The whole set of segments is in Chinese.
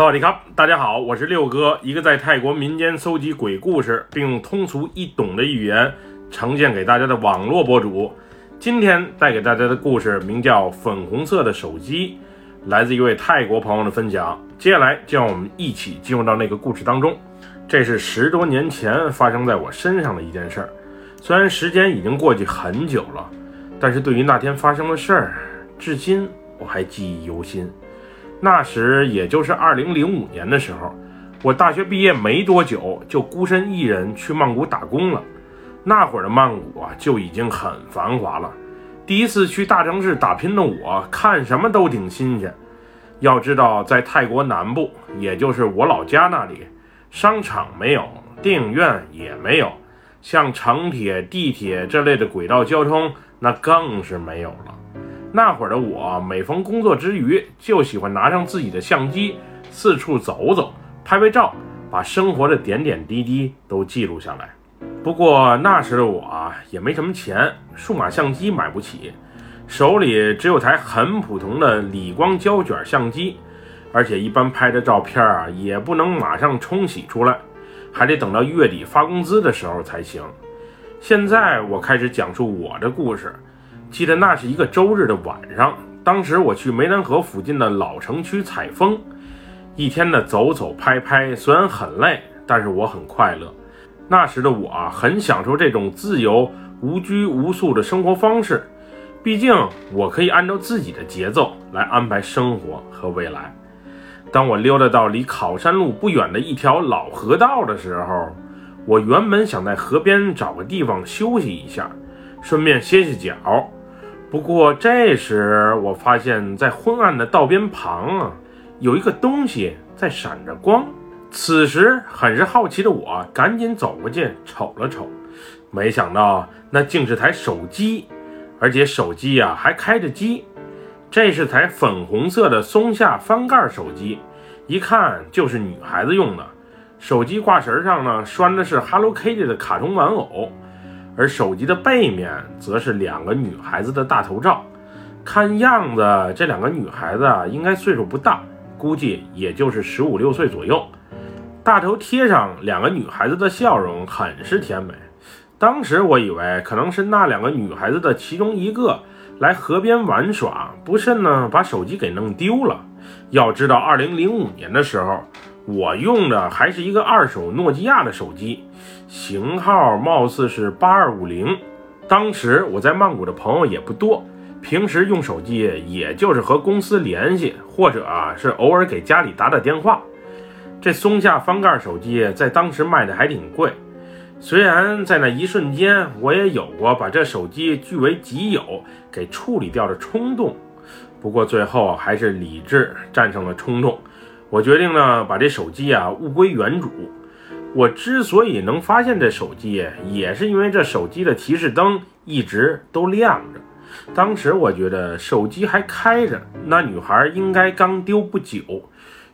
萨瓦迪卡，大家好，我是六哥，一个在泰国民间搜集鬼故事，并用通俗易懂的语言呈现给大家的网络博主。今天带给大家的故事名叫《粉红色的手机》，来自一位泰国朋友的分享。接下来就让我们一起进入到那个故事当中。这是十多年前发生在我身上的一件事儿，虽然时间已经过去很久了，但是对于那天发生的事儿，至今我还记忆犹新。那时也就是二零零五年的时候，我大学毕业没多久，就孤身一人去曼谷打工了。那会儿的曼谷啊，就已经很繁华了。第一次去大城市打拼的我，看什么都挺新鲜。要知道，在泰国南部，也就是我老家那里，商场没有，电影院也没有，像城铁、地铁这类的轨道交通，那更是没有了。那会儿的我，每逢工作之余，就喜欢拿上自己的相机，四处走走，拍拍照，把生活的点点滴滴都记录下来。不过那时的我啊，也没什么钱，数码相机买不起，手里只有台很普通的理光胶卷相机，而且一般拍的照片啊，也不能马上冲洗出来，还得等到月底发工资的时候才行。现在我开始讲述我的故事。记得那是一个周日的晚上，当时我去湄南河附近的老城区采风，一天的走走拍拍，虽然很累，但是我很快乐。那时的我，很享受这种自由、无拘无束的生活方式，毕竟我可以按照自己的节奏来安排生活和未来。当我溜达到离考山路不远的一条老河道的时候，我原本想在河边找个地方休息一下，顺便歇歇脚。不过这时，我发现，在昏暗的道边旁啊，有一个东西在闪着光。此时，很是好奇的我赶紧走过去瞅了瞅，没想到那竟是台手机，而且手机呀还开着机。这是台粉红色的松下翻盖手机，一看就是女孩子用的。手机挂绳上呢拴的是 Hello Kitty 的卡通玩偶。而手机的背面则是两个女孩子的大头照，看样子这两个女孩子啊应该岁数不大，估计也就是十五六岁左右。大头贴上两个女孩子的笑容很是甜美。当时我以为可能是那两个女孩子的其中一个来河边玩耍，不慎呢把手机给弄丢了。要知道，二零零五年的时候。我用的还是一个二手诺基亚的手机，型号貌似是八二五零。当时我在曼谷的朋友也不多，平时用手机也就是和公司联系，或者啊是偶尔给家里打打电话。这松下翻盖手机在当时卖的还挺贵，虽然在那一瞬间我也有过把这手机据为己有给处理掉的冲动，不过最后还是理智战胜了冲动。我决定呢，把这手机啊物归原主。我之所以能发现这手机，也是因为这手机的提示灯一直都亮着。当时我觉得手机还开着，那女孩应该刚丢不久。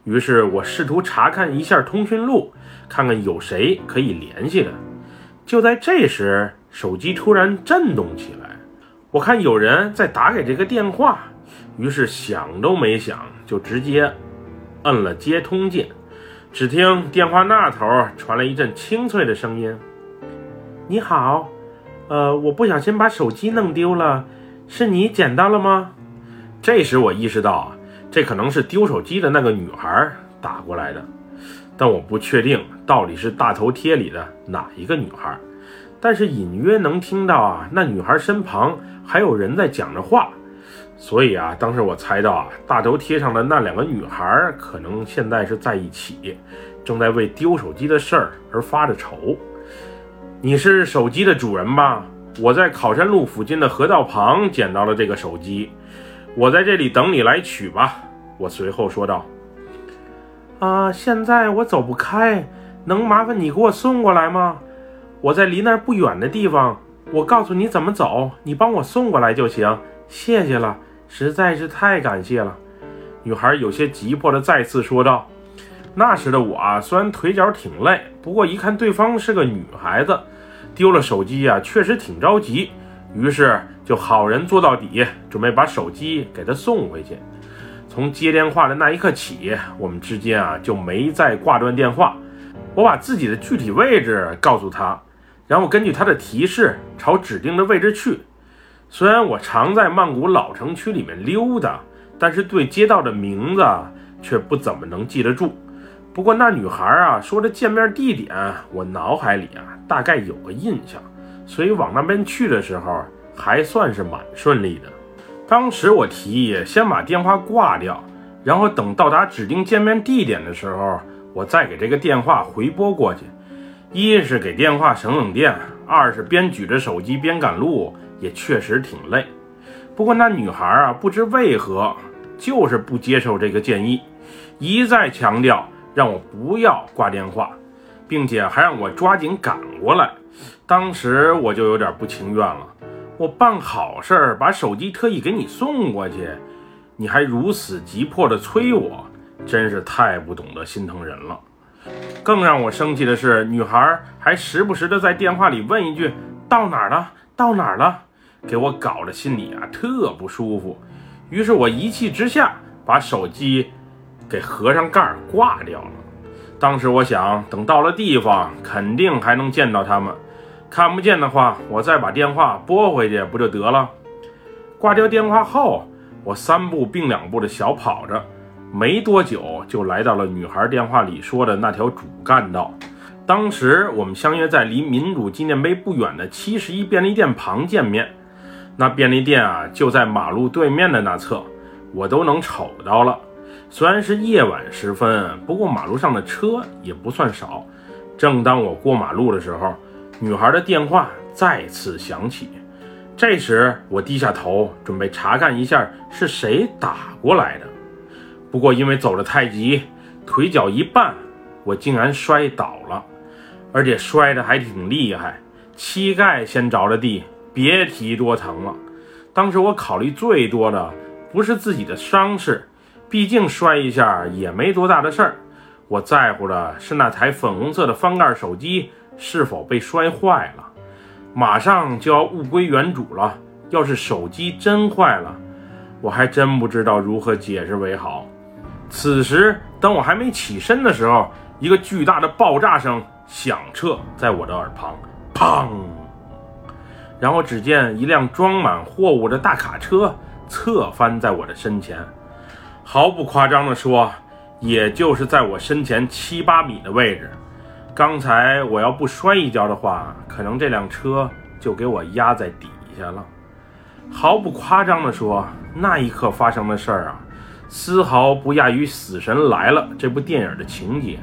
于是我试图查看一下通讯录，看看有谁可以联系的。就在这时，手机突然震动起来。我看有人在打给这个电话，于是想都没想就直接。摁了接通键，只听电话那头传来一阵清脆的声音：“你好，呃，我不小心把手机弄丢了，是你捡到了吗？”这时我意识到啊，这可能是丢手机的那个女孩打过来的，但我不确定到底是大头贴里的哪一个女孩，但是隐约能听到啊，那女孩身旁还有人在讲着话。所以啊，当时我猜到啊，大头贴上的那两个女孩可能现在是在一起，正在为丢手机的事儿而发着愁。你是手机的主人吧？我在考山路附近的河道旁捡到了这个手机，我在这里等你来取吧。我随后说道。啊，现在我走不开，能麻烦你给我送过来吗？我在离那儿不远的地方，我告诉你怎么走，你帮我送过来就行。谢谢了。实在是太感谢了，女孩有些急迫地再次说道。那时的我啊，虽然腿脚挺累，不过一看对方是个女孩子，丢了手机啊，确实挺着急，于是就好人做到底，准备把手机给她送回去。从接电话的那一刻起，我们之间啊就没再挂断电话。我把自己的具体位置告诉她，然后根据她的提示朝指定的位置去。虽然我常在曼谷老城区里面溜达，但是对街道的名字却不怎么能记得住。不过那女孩啊说的见面地点，我脑海里啊大概有个印象，所以往那边去的时候还算是蛮顺利的。当时我提议先把电话挂掉，然后等到达指定见面地点的时候。我再给这个电话回拨过去，一是给电话省省电，二是边举着手机边赶路，也确实挺累。不过那女孩啊，不知为何就是不接受这个建议，一再强调让我不要挂电话，并且还让我抓紧赶过来。当时我就有点不情愿了，我办好事儿，把手机特意给你送过去，你还如此急迫地催我。真是太不懂得心疼人了。更让我生气的是，女孩还时不时的在电话里问一句：“到哪儿了？到哪儿了？”给我搞得心里啊特不舒服。于是我一气之下把手机给合上盖挂掉了。当时我想，等到了地方，肯定还能见到他们。看不见的话，我再把电话拨回去不就得了？挂掉电话后，我三步并两步的小跑着。没多久就来到了女孩电话里说的那条主干道。当时我们相约在离民主纪念碑不远的七十一便利店旁见面。那便利店啊就在马路对面的那侧，我都能瞅到了。虽然是夜晚时分，不过马路上的车也不算少。正当我过马路的时候，女孩的电话再次响起。这时我低下头准备查看一下是谁打过来的。不过因为走得太急，腿脚一绊，我竟然摔倒了，而且摔得还挺厉害，膝盖先着了地，别提多疼了。当时我考虑最多的不是自己的伤势，毕竟摔一下也没多大的事儿，我在乎的是那台粉红色的翻盖手机是否被摔坏了。马上就要物归原主了，要是手机真坏了，我还真不知道如何解释为好。此时，当我还没起身的时候，一个巨大的爆炸声响彻在我的耳旁，砰！然后只见一辆装满货物的大卡车侧翻在我的身前，毫不夸张地说，也就是在我身前七八米的位置。刚才我要不摔一跤的话，可能这辆车就给我压在底下了。毫不夸张地说，那一刻发生的事儿啊！丝毫不亚于《死神来了》这部电影的情节。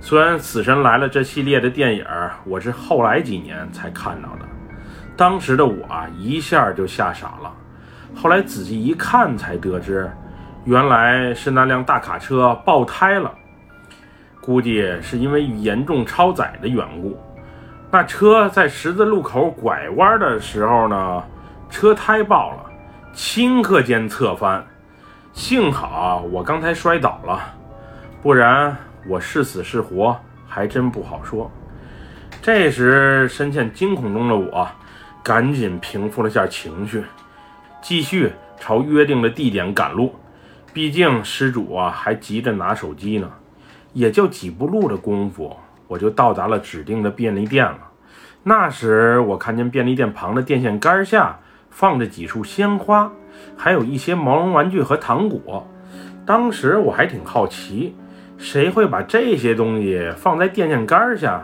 虽然《死神来了》这系列的电影我是后来几年才看到的，当时的我啊一下就吓傻了。后来仔细一看，才得知原来是那辆大卡车爆胎了，估计是因为严重超载的缘故。那车在十字路口拐弯的时候呢，车胎爆了，顷刻间侧翻。幸好我刚才摔倒了，不然我是死是活还真不好说。这时深陷惊恐中的我，赶紧平复了下情绪，继续朝约定的地点赶路。毕竟失主啊还急着拿手机呢。也就几步路的功夫，我就到达了指定的便利店了。那时我看见便利店旁的电线杆下放着几束鲜花。还有一些毛绒玩具和糖果，当时我还挺好奇，谁会把这些东西放在电线杆下？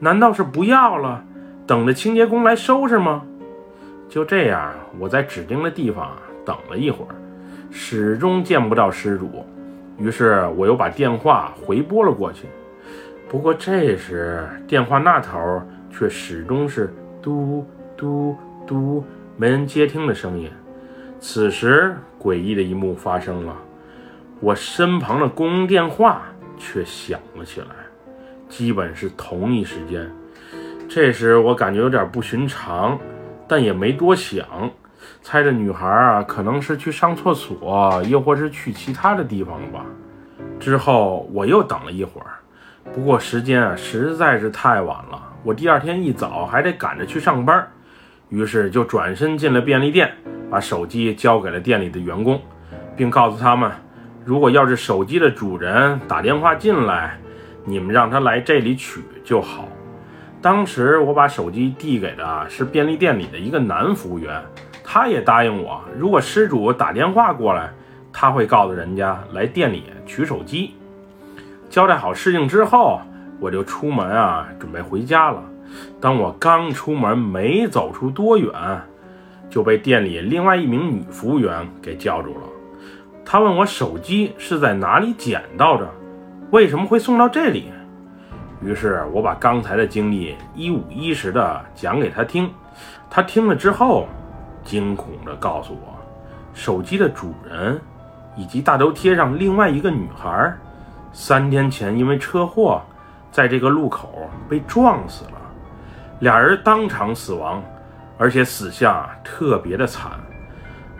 难道是不要了，等着清洁工来收拾吗？就这样，我在指定的地方等了一会儿，始终见不到失主，于是我又把电话回拨了过去。不过这时电话那头却始终是嘟嘟嘟，没人接听的声音。此时，诡异的一幕发生了，我身旁的公用电话却响了起来，基本是同一时间。这时我感觉有点不寻常，但也没多想，猜着女孩啊可能是去上厕所，又或是去其他的地方了吧。之后我又等了一会儿，不过时间啊实在是太晚了，我第二天一早还得赶着去上班，于是就转身进了便利店。把手机交给了店里的员工，并告诉他们，如果要是手机的主人打电话进来，你们让他来这里取就好。当时我把手机递给的是便利店里的一个男服务员，他也答应我，如果失主打电话过来，他会告诉人家来店里取手机。交代好事情之后，我就出门啊，准备回家了。当我刚出门，没走出多远，就被店里另外一名女服务员给叫住了。她问我手机是在哪里捡到的，为什么会送到这里？于是我把刚才的经历一五一十的讲给她听。她听了之后，惊恐地告诉我，手机的主人以及大头贴上另外一个女孩，三天前因为车祸，在这个路口被撞死了。俩人当场死亡，而且死相特别的惨。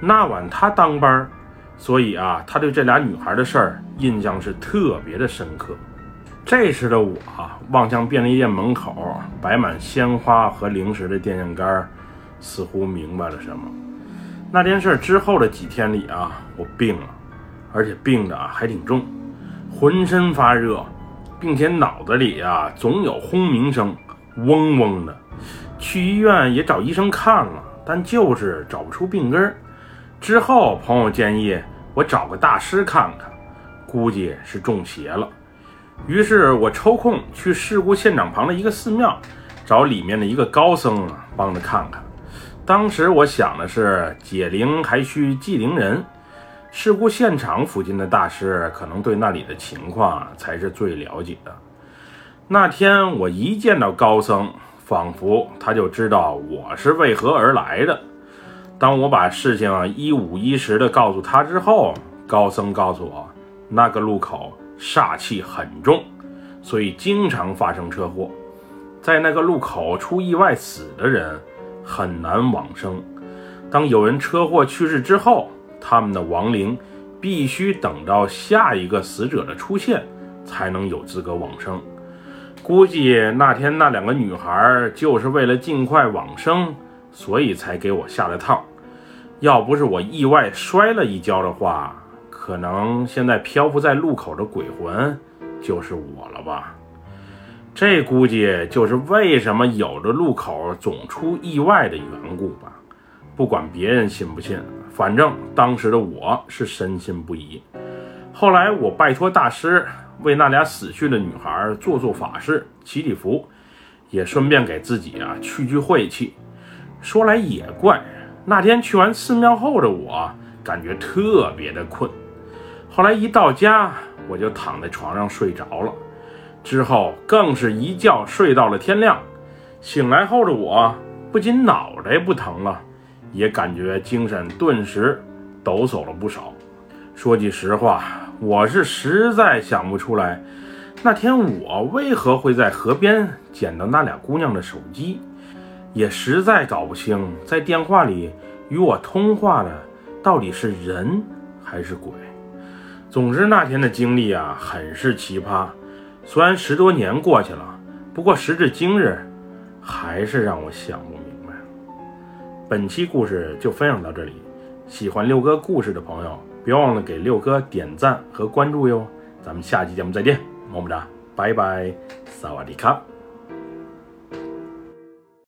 那晚他当班，所以啊，他对这俩女孩的事儿印象是特别的深刻。这时的我啊望向便利店门口摆满鲜花和零食的电线杆，似乎明白了什么。那件事之后的几天里啊，我病了，而且病的还挺重，浑身发热，并且脑子里啊总有轰鸣声。嗡嗡的，去医院也找医生看了，但就是找不出病根儿。之后朋友建议我找个大师看看，估计是中邪了。于是我抽空去事故现场旁的一个寺庙，找里面的一个高僧啊帮着看看。当时我想的是解铃还需系铃人，事故现场附近的大师可能对那里的情况才是最了解的。那天我一见到高僧，仿佛他就知道我是为何而来的。当我把事情一五一十的告诉他之后，高僧告诉我，那个路口煞气很重，所以经常发生车祸。在那个路口出意外死的人很难往生。当有人车祸去世之后，他们的亡灵必须等到下一个死者的出现，才能有资格往生。估计那天那两个女孩就是为了尽快往生，所以才给我下了套。要不是我意外摔了一跤的话，可能现在漂浮在路口的鬼魂就是我了吧？这估计就是为什么有的路口总出意外的缘故吧。不管别人信不信，反正当时的我是深信不疑。后来我拜托大师。为那俩死去的女孩做做法事、祈祈福，也顺便给自己啊去去晦气。说来也怪，那天去完寺庙后的我，感觉特别的困。后来一到家，我就躺在床上睡着了。之后更是一觉睡到了天亮。醒来后的我，不仅脑袋不疼了，也感觉精神顿时抖擞了不少。说句实话。我是实在想不出来，那天我为何会在河边捡到那俩姑娘的手机，也实在搞不清在电话里与我通话的到底是人还是鬼。总之那天的经历啊，很是奇葩。虽然十多年过去了，不过时至今日，还是让我想不明白。本期故事就分享到这里，喜欢六哥故事的朋友。别忘了给六哥点赞和关注哟！咱们下期节目再见，么么哒，拜拜，萨瓦迪卡。